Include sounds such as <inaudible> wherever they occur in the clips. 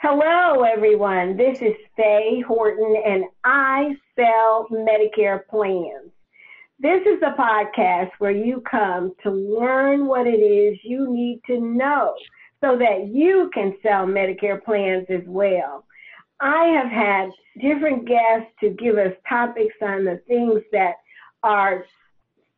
Hello, everyone. This is Faye Horton, and I sell Medicare plans. This is a podcast where you come to learn what it is you need to know so that you can sell Medicare plans as well. I have had different guests to give us topics on the things that are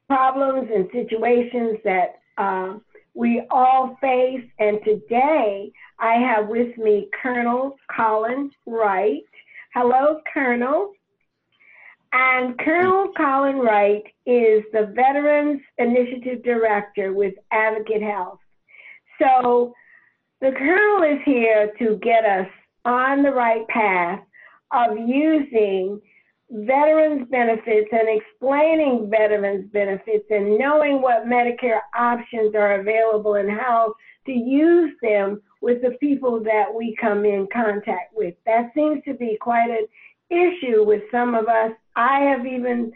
problems and situations that uh, we all face. And today I have with me Colonel Colin Wright. Hello, Colonel. And Colonel Colin Wright is the Veterans Initiative Director with Advocate Health. So the Colonel is here to get us on the right path of using veterans benefits and explaining veterans benefits and knowing what Medicare options are available and how to use them with the people that we come in contact with. That seems to be quite an issue with some of us. I have even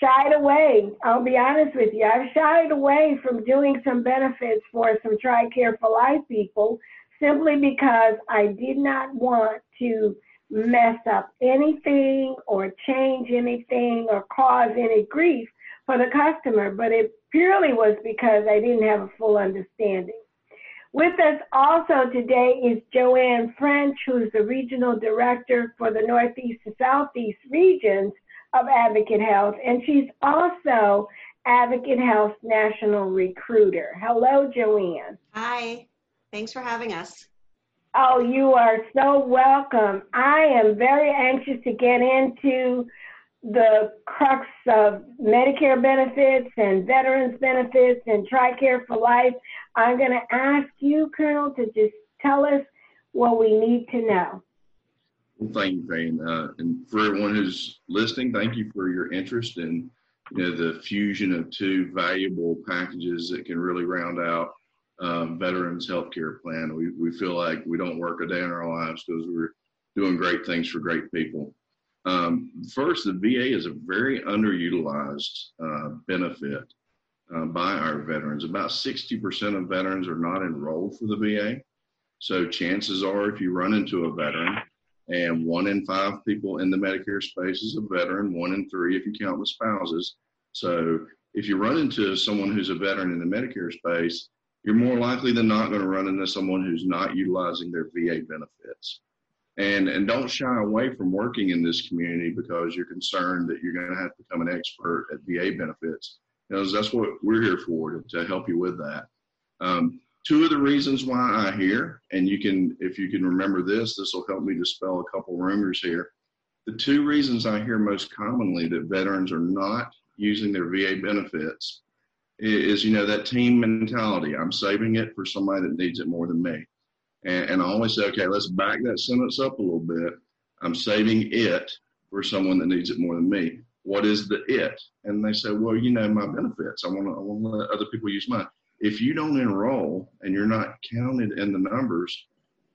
shied away. I'll be honest with you. I've shied away from doing some benefits for some TRICARE for Life people simply because I did not want to mess up anything or change anything or cause any grief for the customer, but it purely was because I didn't have a full understanding. With us also today is Joanne French, who's the Regional Director for the Northeast and Southeast regions of Advocate Health, and she's also Advocate Health National Recruiter. Hello, Joanne. Hi, thanks for having us. Oh, you are so welcome. I am very anxious to get into the crux of Medicare benefits and veterans benefits and TRICARE for life. I'm going to ask you, Colonel, to just tell us what we need to know. Well, thank you, Faye. Uh, and for everyone who's listening, thank you for your interest in you know, the fusion of two valuable packages that can really round out um, veterans healthcare plan. We, we feel like we don't work a day in our lives because we're doing great things for great people. Um, first, the VA is a very underutilized uh, benefit uh, by our veterans. About 60% of veterans are not enrolled for the VA. So chances are if you run into a veteran, and one in five people in the Medicare space is a veteran, one in three if you count the spouses. So if you run into someone who's a veteran in the Medicare space, you're more likely than not going to run into someone who's not utilizing their VA benefits. And, and don't shy away from working in this community because you're concerned that you're going to have to become an expert at VA benefits. Because that's what we're here for to, to help you with that. Um, two of the reasons why I hear, and you can, if you can remember this, this will help me dispel a couple rumors here. The two reasons I hear most commonly that veterans are not using their VA benefits is, you know, that team mentality. I'm saving it for somebody that needs it more than me. And, and I always say, okay, let's back that sentence up a little bit. I'm saving it for someone that needs it more than me. What is the it? And they say, well, you know, my benefits. I want to, I let other people use mine. If you don't enroll and you're not counted in the numbers,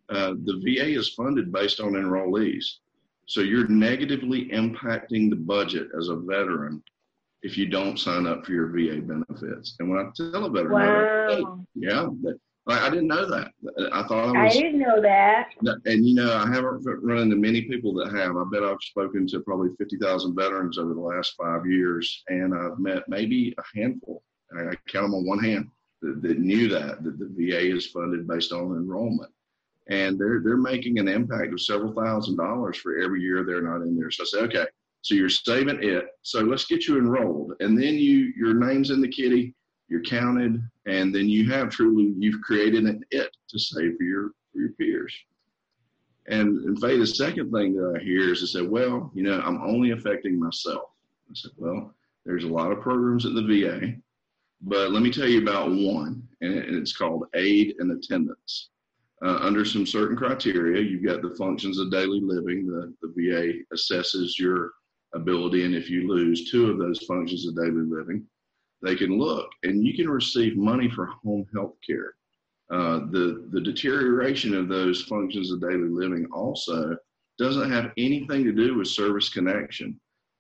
uh, the VA is funded based on enrollees. So you're negatively impacting the budget as a veteran if you don't sign up for your VA benefits. And when I tell a veteran, wow. yeah, like I didn't know that. I thought I was. I didn't know that. And you know, I haven't run into many people that have. I bet I've spoken to probably fifty thousand veterans over the last five years, and I've met maybe a handful. I count them on one hand that, that knew that that the VA is funded based on enrollment, and they're they're making an impact of several thousand dollars for every year they're not in there. So I say, okay, so you're saving it. So let's get you enrolled, and then you your name's in the kitty you're counted, and then you have truly you've created an it to save for your for your peers. And in fact, the second thing that I hear is to say, well, you know, I'm only affecting myself. I said, well, there's a lot of programs at the VA, but let me tell you about one, and it's called aid and attendance. Uh, under some certain criteria, you've got the functions of daily living. The, the VA assesses your ability, and if you lose two of those functions of daily living, they can look and you can receive money for home health care. Uh, the, the deterioration of those functions of daily living also doesn't have anything to do with service connection.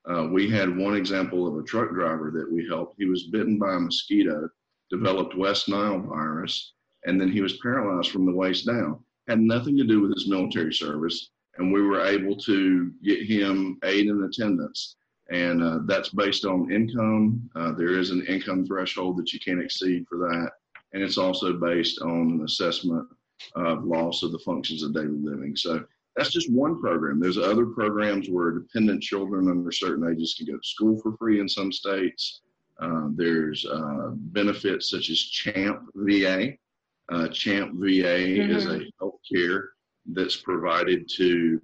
Uh, we had one example of a truck driver that we helped. He was bitten by a mosquito, developed West Nile virus, and then he was paralyzed from the waist down. had nothing to do with his military service, and we were able to get him aid in attendance. And uh, that's based on income. Uh, there is an income threshold that you can't exceed for that. And it's also based on an assessment of loss of the functions of daily living. So that's just one program. There's other programs where dependent children under certain ages can go to school for free in some states. Uh, there's uh, benefits such as CHAMP VA. Uh, CHAMP VA mm-hmm. is a health care that's provided to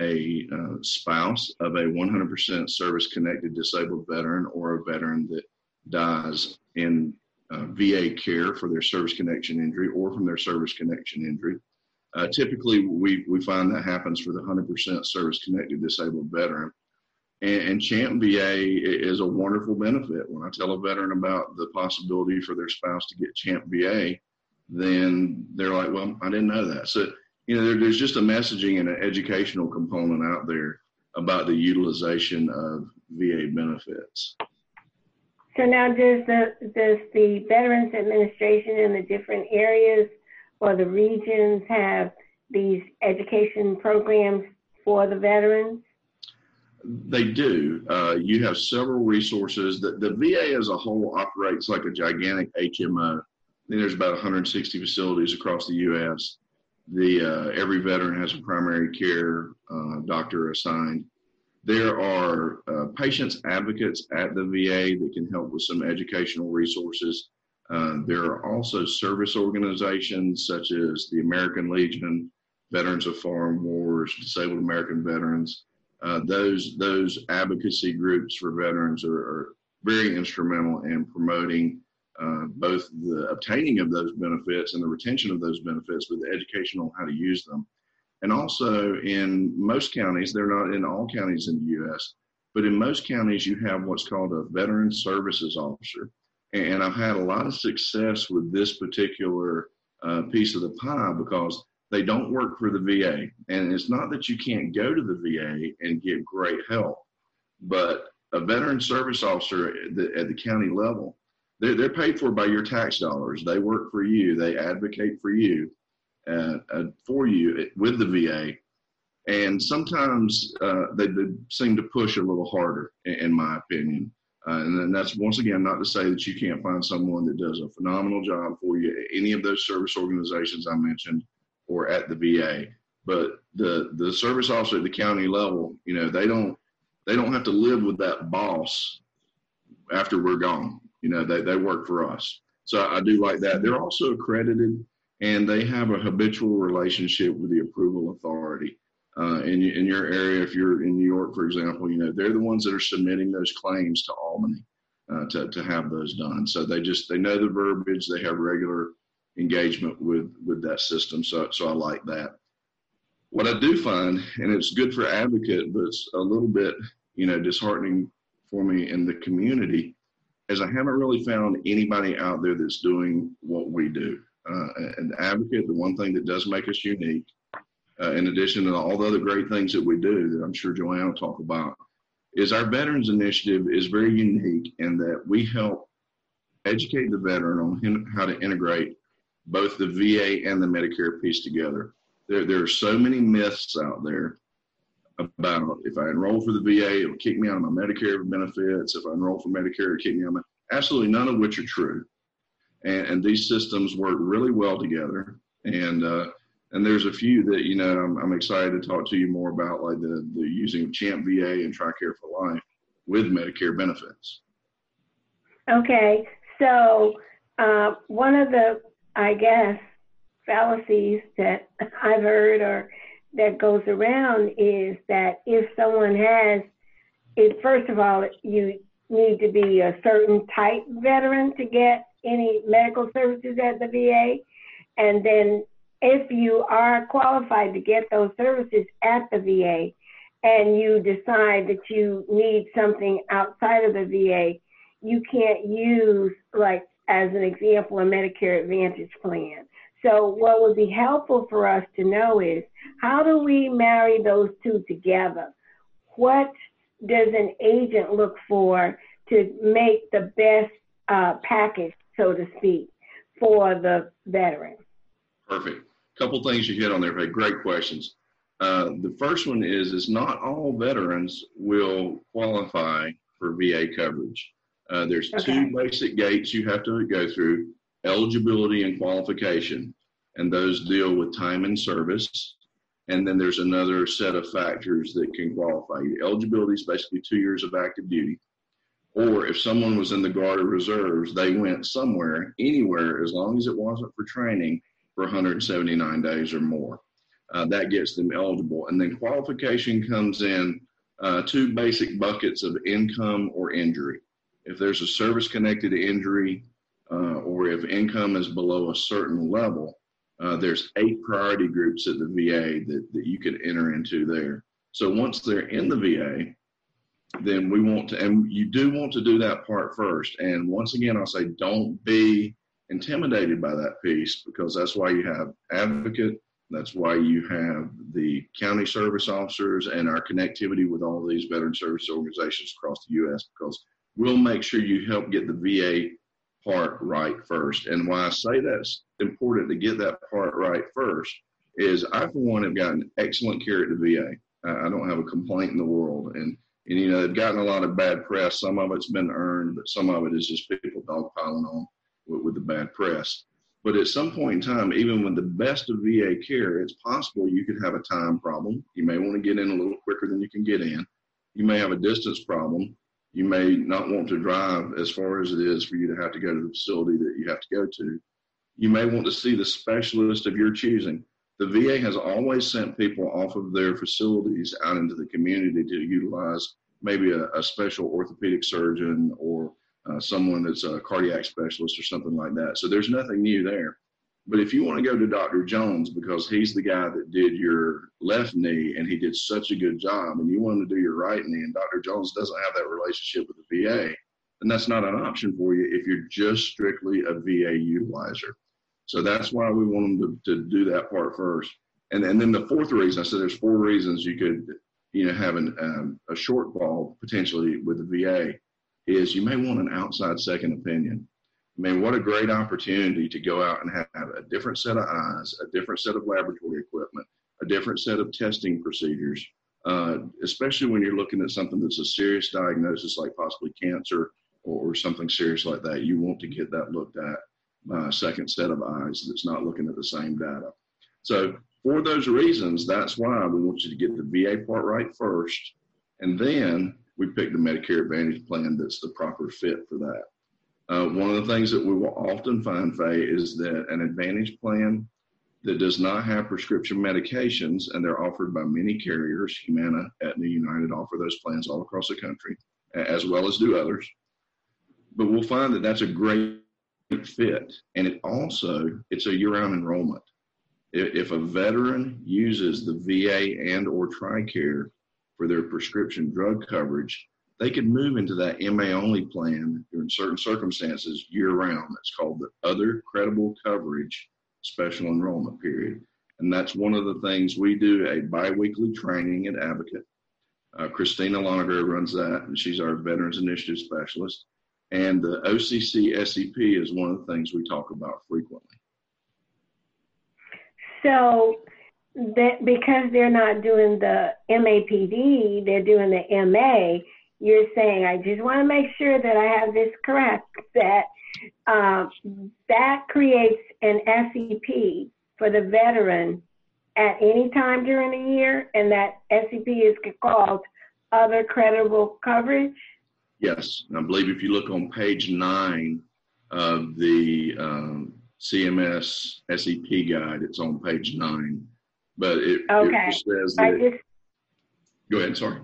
a uh, spouse of a 100% service connected disabled veteran or a veteran that dies in uh, VA care for their service connection injury or from their service connection injury. Uh, typically, we, we find that happens for the 100% service connected disabled veteran. And, and CHAMP VA is a wonderful benefit. When I tell a veteran about the possibility for their spouse to get CHAMP VA, then they're like, well, I didn't know that. So, you know, there, there's just a messaging and an educational component out there about the utilization of VA benefits. So now does the, does the Veterans Administration in the different areas or the regions have these education programs for the veterans? They do. Uh, you have several resources. The, the VA as a whole operates like a gigantic HMO. there's about 160 facilities across the U.S. The uh, every veteran has a primary care uh, doctor assigned. There are uh, patients advocates at the VA that can help with some educational resources. Uh, there are also service organizations such as the American Legion, Veterans of Foreign Wars, Disabled American Veterans. Uh, those those advocacy groups for veterans are, are very instrumental in promoting uh, both the obtaining of those benefits and the retention of those benefits, but the education on how to use them. And also in most counties, they're not in all counties in the U.S., but in most counties, you have what's called a Veteran Services Officer. And I've had a lot of success with this particular uh, piece of the pie because they don't work for the VA. And it's not that you can't go to the VA and get great help, but a veteran service officer at the, at the county level, they're, they're, paid for by your tax dollars. They work for you, they advocate for you, uh, uh, for you with the VA. And sometimes uh, they, they, seem to push a little harder, in, in my opinion. Uh, and that's once again not to say that you can't find someone that does a phenomenal job for you at any of those service organizations I mentioned or at the VA. But the the service officer at the county level, you know, they don't they don't have to live with that boss after we're gone. You know, they, they work for us. So I do like that. They're also accredited and they have a habitual relationship with the approval authority uh, in, in your area, if you're in New York, for example, you know, they're the ones that are submitting those claims to Albany uh, to, to have those done. So they just, they know the verbiage, they have regular engagement with, with that system. So, so I like that. What I do find, and it's good for advocate, but it's a little bit, you know, disheartening for me in the community, is I haven't really found anybody out there that's doing what we do. Uh, an advocate, the one thing that does make us unique uh, in addition to all the other great things that we do that I'm sure Joanne will talk about, is our Veterans Initiative is very unique in that we help educate the veteran on how to integrate both the VA and the Medicare piece together. There, there are so many myths out there about if I enroll for the VA, it'll kick me out of my Medicare benefits. If I enroll for Medicare, it'll kick me out of my, absolutely none of which are true. And, and these systems work really well together. And uh, and there's a few that you know I'm, I'm, excited to talk to you more about, like the the using of Champ VA and TRICARE for Life with Medicare benefits. Okay, so uh, one of the I guess fallacies that I've heard or that goes around is that if someone has, it first of all you need to be a certain type veteran to get any medical services at the VA, and then if you are qualified to get those services at the VA and you decide that you need something outside of the VA, you can't use, like, as an example, a Medicare Advantage plan. So, what would be helpful for us to know is how do we marry those two together? What does an agent look for to make the best uh, package, so to speak, for the veteran? Perfect couple things you hit on there. Hey, great questions. Uh, the first one is is not all veterans will qualify for VA coverage. Uh, there's okay. two basic gates you have to go through: eligibility and qualification, and those deal with time and service. And then there's another set of factors that can qualify you. Eligibility is basically two years of active duty. Or if someone was in the Guard or Reserves, they went somewhere, anywhere, as long as it wasn't for training, for 179 days or more. Uh, that gets them eligible. And then qualification comes in uh, two basic buckets of income or injury. If there's a service connected injury uh, or if income is below a certain level, uh, there's eight priority groups at the VA that, that you could enter into there. So once they're in the VA, then we want to, and you do want to do that part first. And once again, I'll say don't be intimidated by that piece because that's why you have advocate. That's why you have the county service officers and our connectivity with all these veteran service organizations across the U.S. because we'll make sure you help get the VA part right first. And why I say that's important to get that part right first is I, for one, have gotten excellent care at the VA. I don't have a complaint in the world. And, and, you know, they've gotten a lot of bad press. Some of it's been earned, but some of it is just people dogpiling on with, with the bad press. But at some point in time, even with the best of VA care, it's possible you could have a time problem. You may want to get in a little quicker than you can get in. You may have a distance problem. You may not want to drive as far as it is for you to have to go to the facility that you have to go to. You may want to see the specialist of your choosing. The VA has always sent people off of their facilities out into the community to utilize maybe a, a special orthopedic surgeon or uh, someone that's a cardiac specialist or something like that. So there's nothing new there. But if you want to go to Dr. Jones because he's the guy that did your left knee and he did such a good job, and you want to do your right knee, and Dr. Jones doesn't have that relationship with the VA, then that's not an option for you if you're just strictly a VA utilizer. So that's why we want them to, to do that part first. And, and then the fourth reason, I said there's four reasons you could, you know, have an, um, a shortfall potentially with the VA is you may want an outside second opinion. I mean, what a great opportunity to go out and have a different set of eyes, a different set of laboratory equipment, a different set of testing procedures, uh, especially when you're looking at something that's a serious diagnosis like possibly cancer or, or something serious like that. You want to get that looked at by a second set of eyes that's not looking at the same data. So, for those reasons, that's why we want you to get the VA part right first, and then we pick the Medicare Advantage plan that's the proper fit for that. Uh, one of the things that we will often find, Faye, is that an Advantage plan that does not have prescription medications, and they're offered by many carriers, Humana, Aetna, United offer those plans all across the country, as well as do others. But we'll find that that's a great fit, and it also it's a year-round enrollment. If a veteran uses the VA and or TRICARE for their prescription drug coverage, they could move into that MA only plan during certain circumstances year round. That's called the Other Credible Coverage Special Enrollment Period. And that's one of the things we do a biweekly training at Advocate. Uh, Christina Lonergan runs that, and she's our Veterans Initiative Specialist. And the OCC SEP is one of the things we talk about frequently. So that because they're not doing the MAPD, they're doing the MA. You're saying, I just want to make sure that I have this correct. That um, that creates an SEP for the veteran at any time during the year, and that SEP is called other credible coverage. Yes, I believe if you look on page nine of the um, CMS SEP guide, it's on page nine but it, okay. it says that. I just, go ahead, sorry.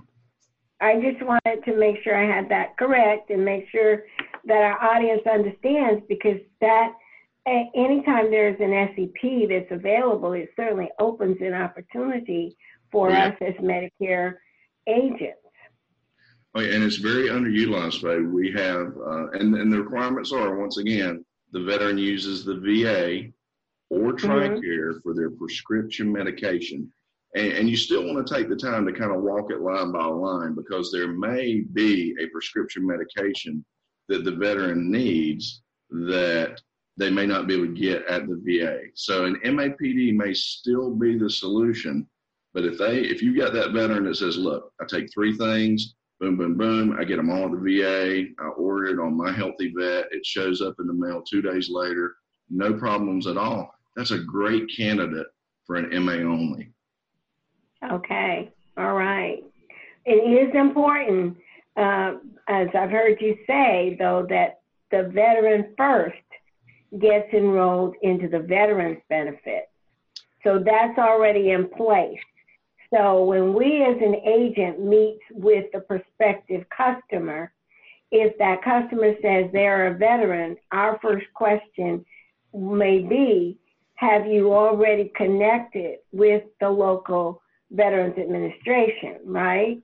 I just wanted to make sure I had that correct and make sure that our audience understands because that anytime there's an SEP that's available, it certainly opens an opportunity for yeah. us as Medicare agents. Oh, and it's very underutilized. Right? We have, uh, and, and the requirements are once again, the veteran uses the VA or mm-hmm. TRICARE mm-hmm. for their prescription medication. And, and, you still want to take the time to kind of walk it line by line because there may be a prescription medication that the veteran needs that they may not be able to get at the VA. So an MAPD may still be the solution, but if they if you got that veteran that says, look, I take three things, boom, boom, boom, I get them all at the VA, I order it on My HealtheVet, it shows up in the mail two days later, no problems at all. That's a great candidate for an MA only. Okay, all right. It is important, uh, as I've heard you say, though, that the veteran first gets enrolled into the veterans benefit. So that's already in place. So when we as an agent meet with the prospective customer, if that customer says they're a veteran, our first question may be, have you already connected with the local Veterans Administration, right?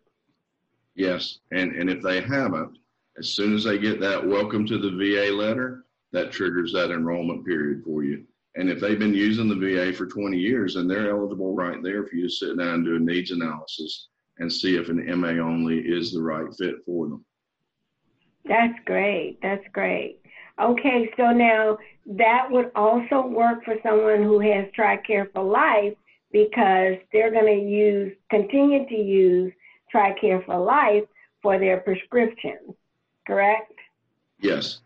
Yes, and, and if they haven't, as soon as they get that welcome to the VA letter, that triggers that enrollment period for you. And if they've been using the VA for 20 years, then they're eligible right there for you to sit down and do a needs analysis and see if an MA only is the right fit for them. That's great. That's great. Okay, so now that would also work for someone who has TRICARE for life because they're going to use, continue to use TRICARE for life for their prescriptions, correct? Yes.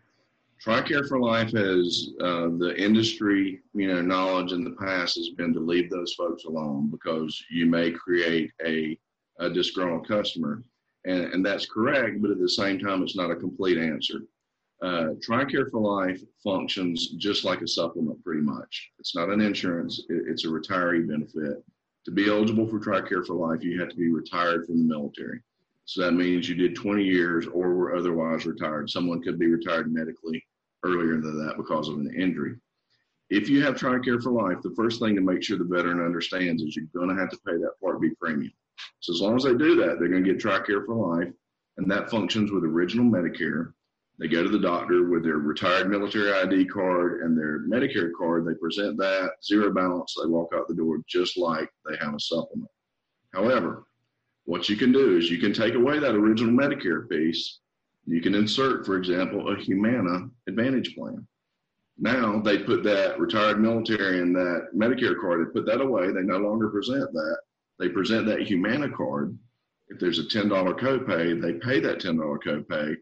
TRICARE for Life has uh, the industry, you know, knowledge in the past has been to leave those folks alone because you may create a, a disgruntled customer, and, and that's correct. But at the same time, it's not a complete answer. Uh, TRICARE for Life functions just like a supplement, pretty much. It's not an insurance; it, it's a retiree benefit. To be eligible for TRICARE for Life, you have to be retired from the military. So that means you did 20 years or were otherwise retired. Someone could be retired medically earlier than that because of an injury. If you have TRICARE for life, the first thing to make sure the veteran understands is you're going to have to pay that Part B premium. So as long as they do that, they're going to get TRICARE for life, and that functions with original Medicare. They go to the doctor with their retired military ID card and their Medicare card. They present that, zero balance. They walk out the door just like they have a supplement. However, what you can do is you can take away that original Medicare piece you can insert, for example, a Humana Advantage plan. Now they put that retired military and that Medicare card, they put that away. They no longer present that. They present that Humana card. If there's a $10 copay, they pay that $10 copay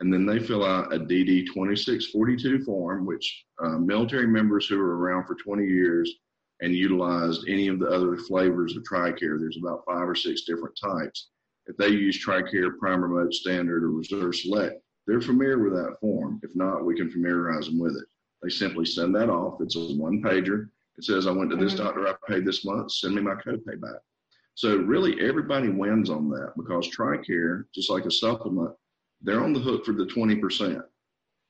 and then they fill out a DD 2642 form, which uh, military members who are around for 20 years and utilized any of the other flavors of TRICARE, there's about five or six different types if they use TRICARE, Prime Remote Standard, or Reserve Select, they're familiar with that form. If not, we can familiarize them with it. They simply send that off. It's a one pager. It says, I went to this mm-hmm. doctor I paid this month, send me my copay back. So really everybody wins on that because TRICARE, just like a supplement, they're on the hook for the 20%.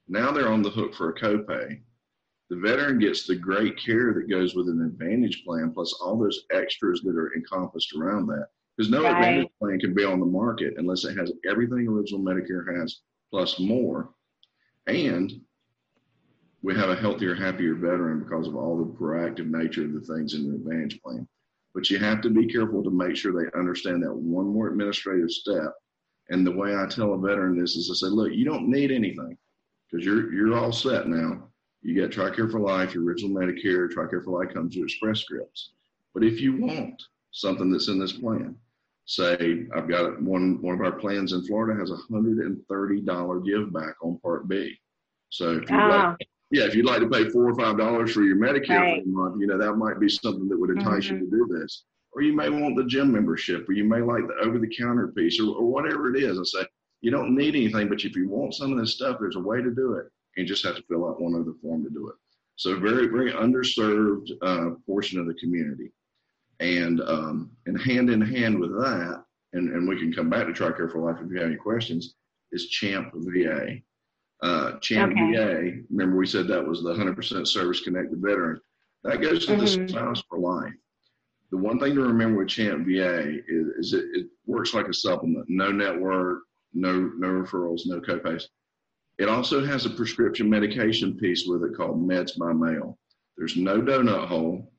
Now they're on the hook for a copay. The veteran gets the great care that goes with an advantage plan plus all those extras that are encompassed around that. Because no right. Advantage plan can be on the market unless it has everything original Medicare has plus more. And we have a healthier, happier veteran because of all the proactive nature of the things in the Advantage plan. But you have to be careful to make sure they understand that one more administrative step. And the way I tell a veteran this is I say, look, you don't need anything because you're you're all set now. You got TRICARE for Life, your original Medicare, TRICARE for Life comes with Express Scripts. But if you want something that's in this plan, say I've got one one of our plans in Florida has a hundred and thirty dollar give back on Part B. So if you ah. like, yeah, if you'd like to pay four or five dollars for your Medicare right. for the month, you know that might be something that would entice mm-hmm. you to do this. Or you may want the gym membership, or you may like the over the counter piece, or, or whatever it is. I say you don't need anything, but if you want some of this stuff, there's a way to do it. You just have to fill out one other form to do it. So very very underserved uh, portion of the community. And um, and hand in hand with that, and, and we can come back to TRICARE for Life if you have any questions, is CHAMP VA. Uh, CHAMP okay. VA, remember we said that was the 100% service connected veteran. That goes to mm-hmm. the spouse for life. The one thing to remember with CHAMP VA is, is it, it works like a supplement. No network, no no referrals, no copays. It also has a prescription medication piece with it called Meds by Mail. There's no donut hole.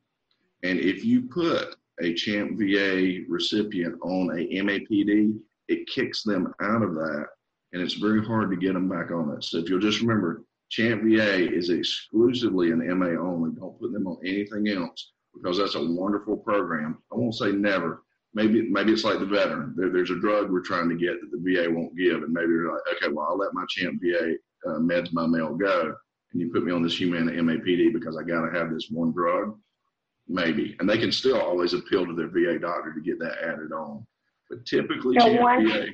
And if you put a CHAMP VA recipient on a MAPD, it kicks them out of that, and it's very hard to get them back on it. So if you'll just remember, Champ VA is exclusively an MA only. Don't put them on anything else because that's a wonderful program. I won't say never. Maybe maybe it's like the veteran. There, there's a drug we're trying to get that the VA won't give, and maybe you're like, okay, well I'll let my Champ VA uh, meds by mail go, and you put me on this Humana MAPD because I got to have this one drug. Maybe, and they can still always appeal to their VA doctor to get that added on. But typically, So Champ once- VA.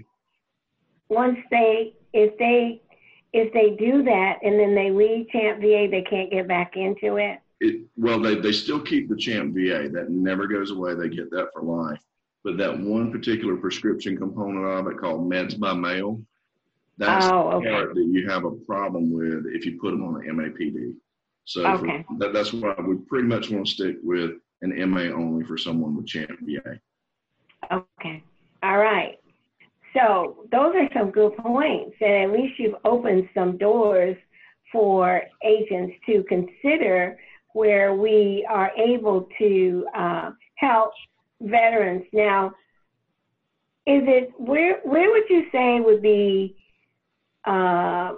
Once they, if they, if they do that and then they leave Champ VA, they can't get back into it. It, well, they, they still keep the champ VA. That never goes away. They get that for life. But that one particular prescription component of it called meds by mail, that's Oh, the part that you have a problem with if you put them on the MAPD. So Okay. for, that, that's why we pretty much want to stick with an MA only for someone with champ VA. Okay. All right. So those are some good points, and at least you've opened some doors for agents to consider where we are able to uh, help veterans. Now, is it where where would you say would be uh,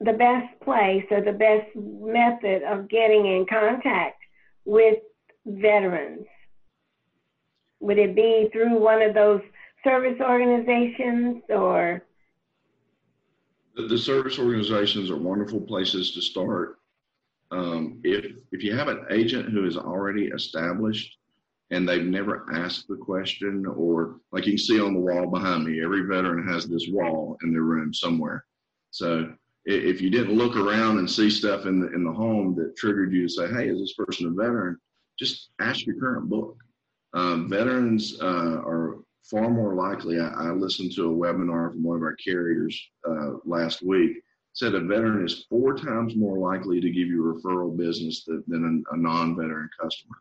the best place or the best method of getting in contact with veterans? Would it be through one of those service organizations or? The, the service organizations are wonderful places to start. Um, if if you have an agent who is already established and they've never asked the question, or like you can see on the wall behind me, every veteran has this wall in their room somewhere. So if you didn't look around and see stuff in the in the home that triggered you to say, "Hey, is this person a veteran?" Just ask your current book. Um, veterans uh, are far more likely. I, I listened to a webinar from one of our carriers uh, last week. Said a veteran is four times more likely to give you a referral business than, than a, a non-veteran customer.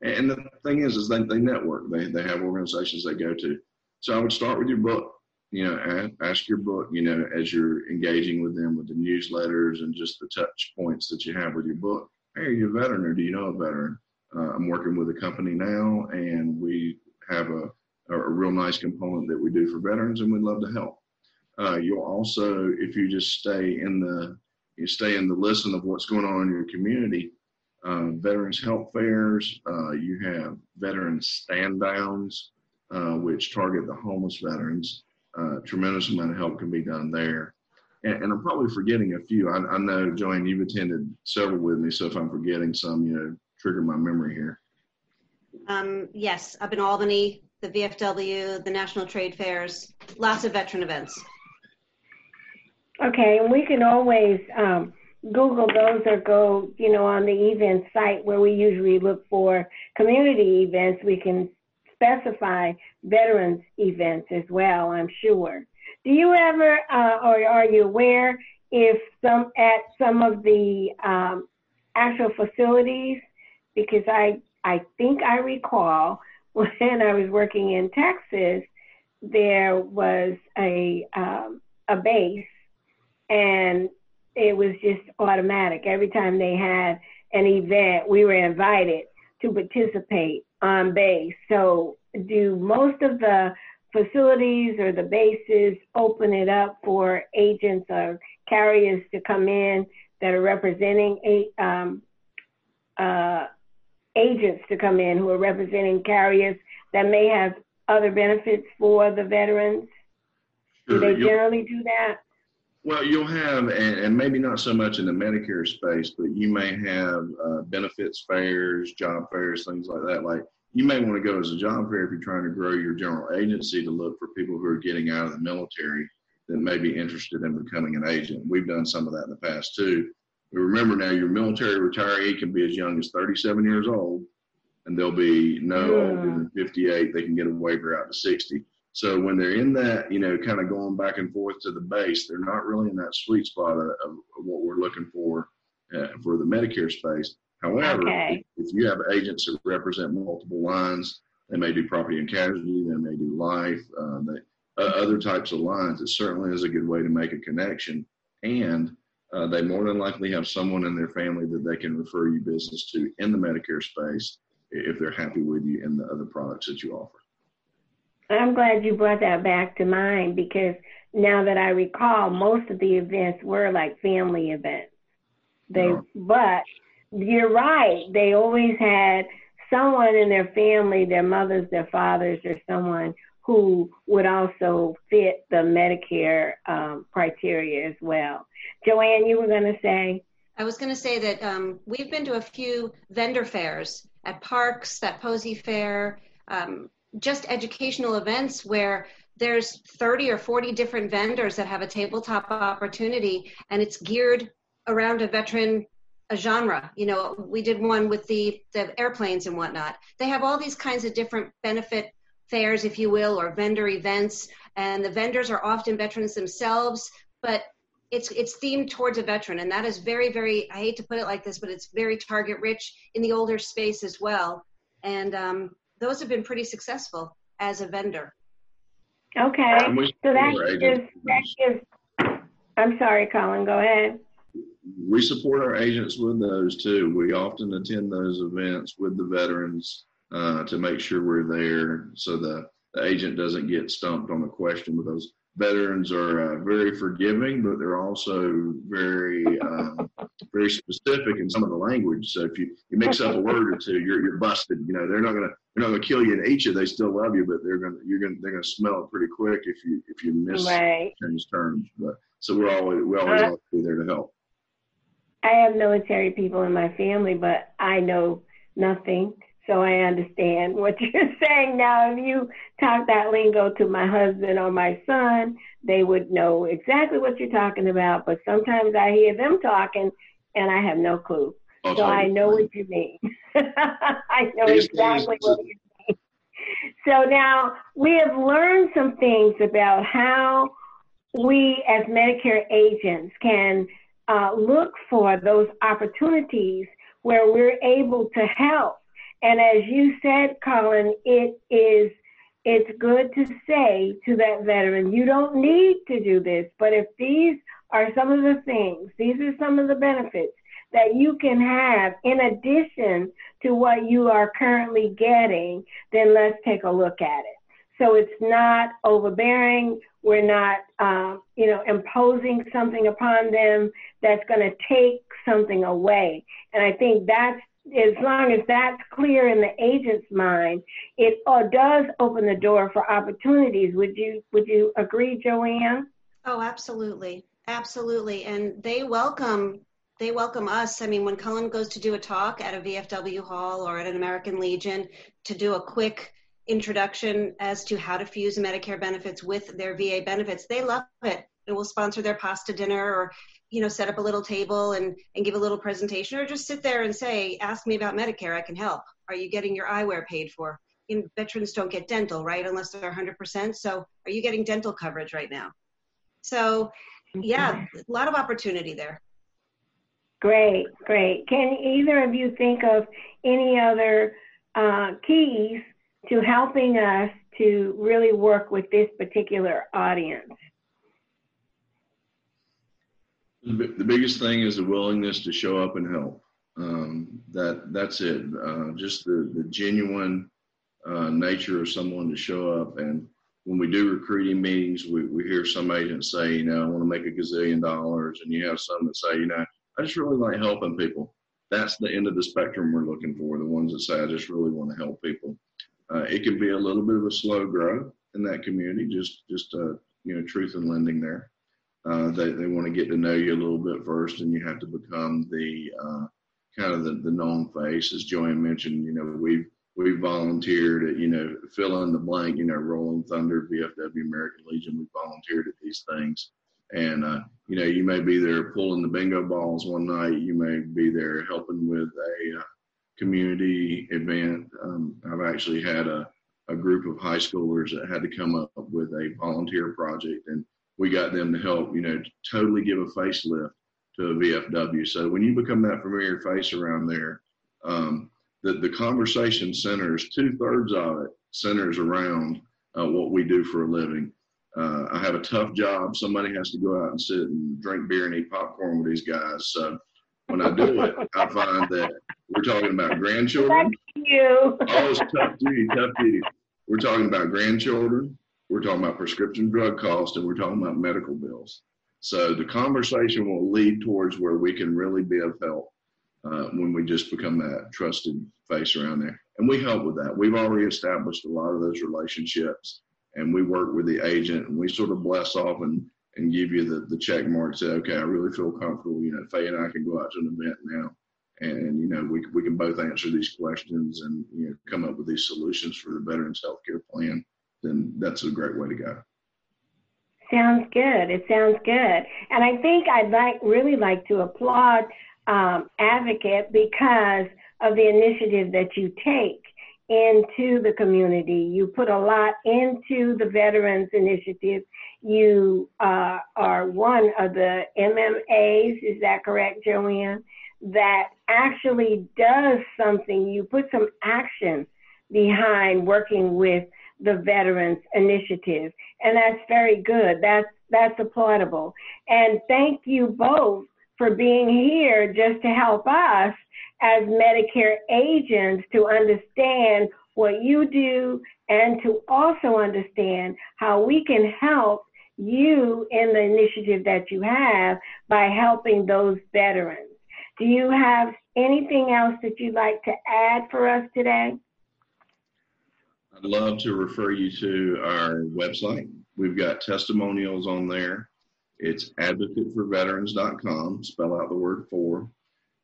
And the thing is, is they, they network. They they have organizations they go to. So I would start with your book. You know, ask, your book. You know, as you're engaging with them with the newsletters and just the touch points that you have with your book. Hey, are you a veteran or do you know a veteran? Uh, I'm working with a company now, and we have a a real nice component that we do for veterans, and we'd love to help. Uh, you'll also, if you just stay in the you stay in the listen of what's going on in your community, uh, veterans help fairs. Uh, you have veterans stand downs, uh, which target the homeless veterans. Uh, tremendous amount of help can be done there. And, and I'm probably forgetting a few. I, I know, Joanne, you've attended several with me, so if I'm forgetting some, you know, trigger my memory here. Um, yes, up in Albany, the VFW, the National Trade Fairs, lots of veteran events. Okay, and we can always um, Google those or go, you know, on the event site where we usually look for community events. We can specify veterans events as well, I'm sure. Do you ever, uh, or are you aware if some at some of the um, actual facilities? Because I I think I recall <laughs> when I was working in Texas, there was a um, a base and it was just automatic. Every time they had an event, we were invited to participate on base. So, do most of the facilities or the bases open it up for agents or carriers to come in that are representing a, um, uh, agents to come in who are representing carriers that may have other benefits for the veterans? Do they you'll- generally do that? Well, you'll have, and, and maybe not so much in the Medicare space, but you may have uh, benefits fairs, job fairs, things like that. Like you may want to go as a job fair if you're trying to grow your general agency to look for people who are getting out of the military that may be interested in becoming an agent. We've done some of that in the past too. But remember now, your military retiree can be as young as 37 years old, and they'll be no Hmm. older than 58. They can get a waiver out to 60. So when they're in that, you know, kind of going back and forth to the base, they're not really in that sweet spot of, of what we're looking for uh, for the Medicare space. However, Okay. if, if you have agents that represent multiple lines, they may do property and casualty, they may do life, uh, they, uh, other types of lines. It certainly is a good way to make a connection, and uh, they more than likely have someone in their family that they can refer you business to in the Medicare space if they're happy with you in the other products that you offer. I'm glad you brought that back to mind because now that I recall, most of the events were like family events. They, oh. but you're right. They always had someone in their family, their mothers, their fathers, or someone who would also fit the Medicare um, criteria as well. Joanne, you were going to say? I was going to say that um, we've been to a few vendor fairs at parks, that Posey Fair, um, just educational events where there's 30 or 40 different vendors that have a tabletop opportunity and it's geared around a veteran a genre. You know we did one with the the airplanes and whatnot. They have all these kinds of different benefit fairs if you will or vendor events and the vendors are often veterans themselves but it's it's themed towards a veteran and that is very very i hate to put it like this but it's very target rich in the older space as well. And um, those have been pretty successful as a vendor. Okay, so that gives, that gives, I'm sorry, Colin, go ahead. We support our agents with those too. We often attend those events with the veterans uh, to make sure we're there so the, the agent doesn't get stumped on the question because veterans are uh, very forgiving, but they're also very um, very specific in some of the language. So if you, you mix up a word or two, you're you're busted. You know they're not gonna they're not gonna kill you and eat you. They still love you, but they're gonna you're gonna they're gonna smell it pretty quick if you if you miss right. change terms. But so we're always we always uh, be there to help. I have military people in my family, but I know nothing so I understand what <laughs> you're saying. Now, if you talk that lingo to my husband or my son, they would know exactly what you're talking about. But sometimes I hear them talking and I have no clue. So I know what you mean. <laughs> I know exactly what you mean. So now we have learned some things about how we as Medicare agents can uh, look for those opportunities where we're able to help and as you said, Colin, it is it's good to say to that veteran, you don't need to do this, but if these are some of the things, these are some of the benefits that you can have in addition to what you are currently getting, then let's take a look at it. So it's not overbearing. We're not, um, you know, imposing something upon them that's going to take something away. And I think that's as long as that's clear in the agent's mind, it uh, does open the door for opportunities. Would you Would you agree, Joanne? Oh, absolutely, absolutely, and they welcome they welcome us. I mean, when Colin goes to do a talk at a VFW hall or at an American Legion to do a quick introduction as to how to fuse Medicare benefits with their VA benefits, they love it. And we'll sponsor their pasta dinner or you know set up a little table and and give a little presentation or just sit there and say ask me about medicare i can help. Are you getting your eyewear paid for? In, veterans don't get dental right unless they're 100% so are you getting dental coverage right now? So yeah a lot of opportunity there. Great great. Can either of you think of any other uh, keys to helping us to really work with this particular audience the biggest thing is the willingness to show up and help. Um, that that's it. Uh, just the the genuine uh, nature of someone to show up. And when we do recruiting meetings, we, we hear some agents say, you know, I want to make a gazillion dollars, and you have some that say, you know, I just really like helping people. That's the end of the spectrum we're looking for. The ones that say, I just really want to help people. Uh, it can be a little bit of a slow growth in that community. Just just uh, you know, truth and lending there. Uh, they they want to get to know you a little bit first, and you have to become the uh, kind of the, the known face. As Joanne mentioned, you know, we've we volunteered at, you know, fill in the blank, you know, Rolling Thunder, VFW, American Legion. We volunteered at these things. And, uh, you know, you may be there pulling the bingo balls one night. You may be there helping with a uh, community event. Um, I've actually had a, a group of high schoolers that had to come up with a volunteer project. And we got them to help, you know, totally give a facelift to a VFW. So when you become that familiar face around there, um, the, the conversation centers, two thirds of it centers around uh, what we do for a living. Uh, I have a tough job. Somebody has to go out and sit and drink beer and eat popcorn with these guys. So when I do it, I find that we're talking about grandchildren. Thank you. Oh, it's tough duty, tough duty. We're talking about grandchildren. We're talking about prescription drug costs and we're talking about medical bills. So the conversation will lead towards where we can really be of help uh, when we just become that trusted face around there. And we help with that. We've already established a lot of those relationships and we work with the agent and we sort of bless off and, and give you the, the check mark say, okay, I really feel comfortable. You know, Faye and I can go out to an event now and, you know, we, we can both answer these questions and, you know, come up with these solutions for the Veterans Healthcare Plan. Then that's a great way to go. Sounds good. It sounds good. And I think I'd like really like to applaud um, Advocate because of the initiative that you take into the community. You put a lot into the Veterans Initiative. You uh, are one of the MMAs, is that correct, Joanne? That actually does something. You put some action behind working with the Veterans Initiative, and that's very good. That's that's applaudable. And thank you both for being here just to help us as Medicare agents to understand what you do and to also understand how we can help you in the initiative that you have by helping those veterans. Do you have anything else that you'd like to add for us today? I'd love to refer you to our website. We've got testimonials on there. It's advocateforveterans.com, spell out the word for.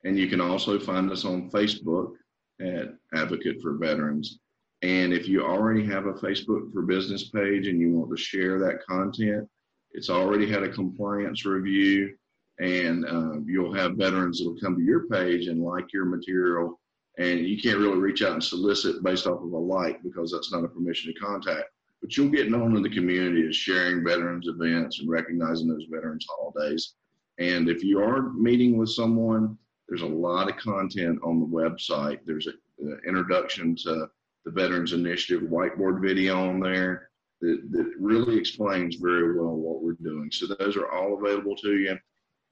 And you can also find us on Facebook at Advocate for Veterans. And if you already have a Facebook for Business page and you want to share that content, it's already had a compliance review, and uh, you'll have veterans that'll come to your page and like your material and you can't really reach out and solicit based off of a like because that's not a permission to contact. But you'll get known in the community as sharing veterans events and recognizing those veterans holidays. And if you are meeting with someone, there's a lot of content on the website. There's an introduction to the Veterans Initiative whiteboard video on there that, that really explains very well what we're doing. So those are all available to you.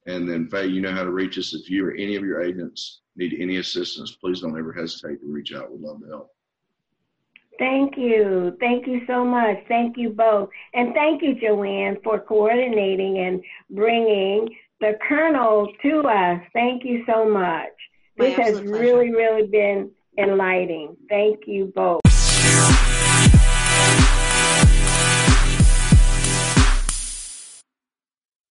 And then, Faye, you know how to reach us if you or any of your agents need any assistance, please don't ever hesitate to reach out. We'd love to help. Thank you. Thank you so much. Thank you both. And thank you, Joanne, for coordinating and bringing the Colonel to us. Thank you so much. this has pleasure. really, really been enlightening. Thank you both.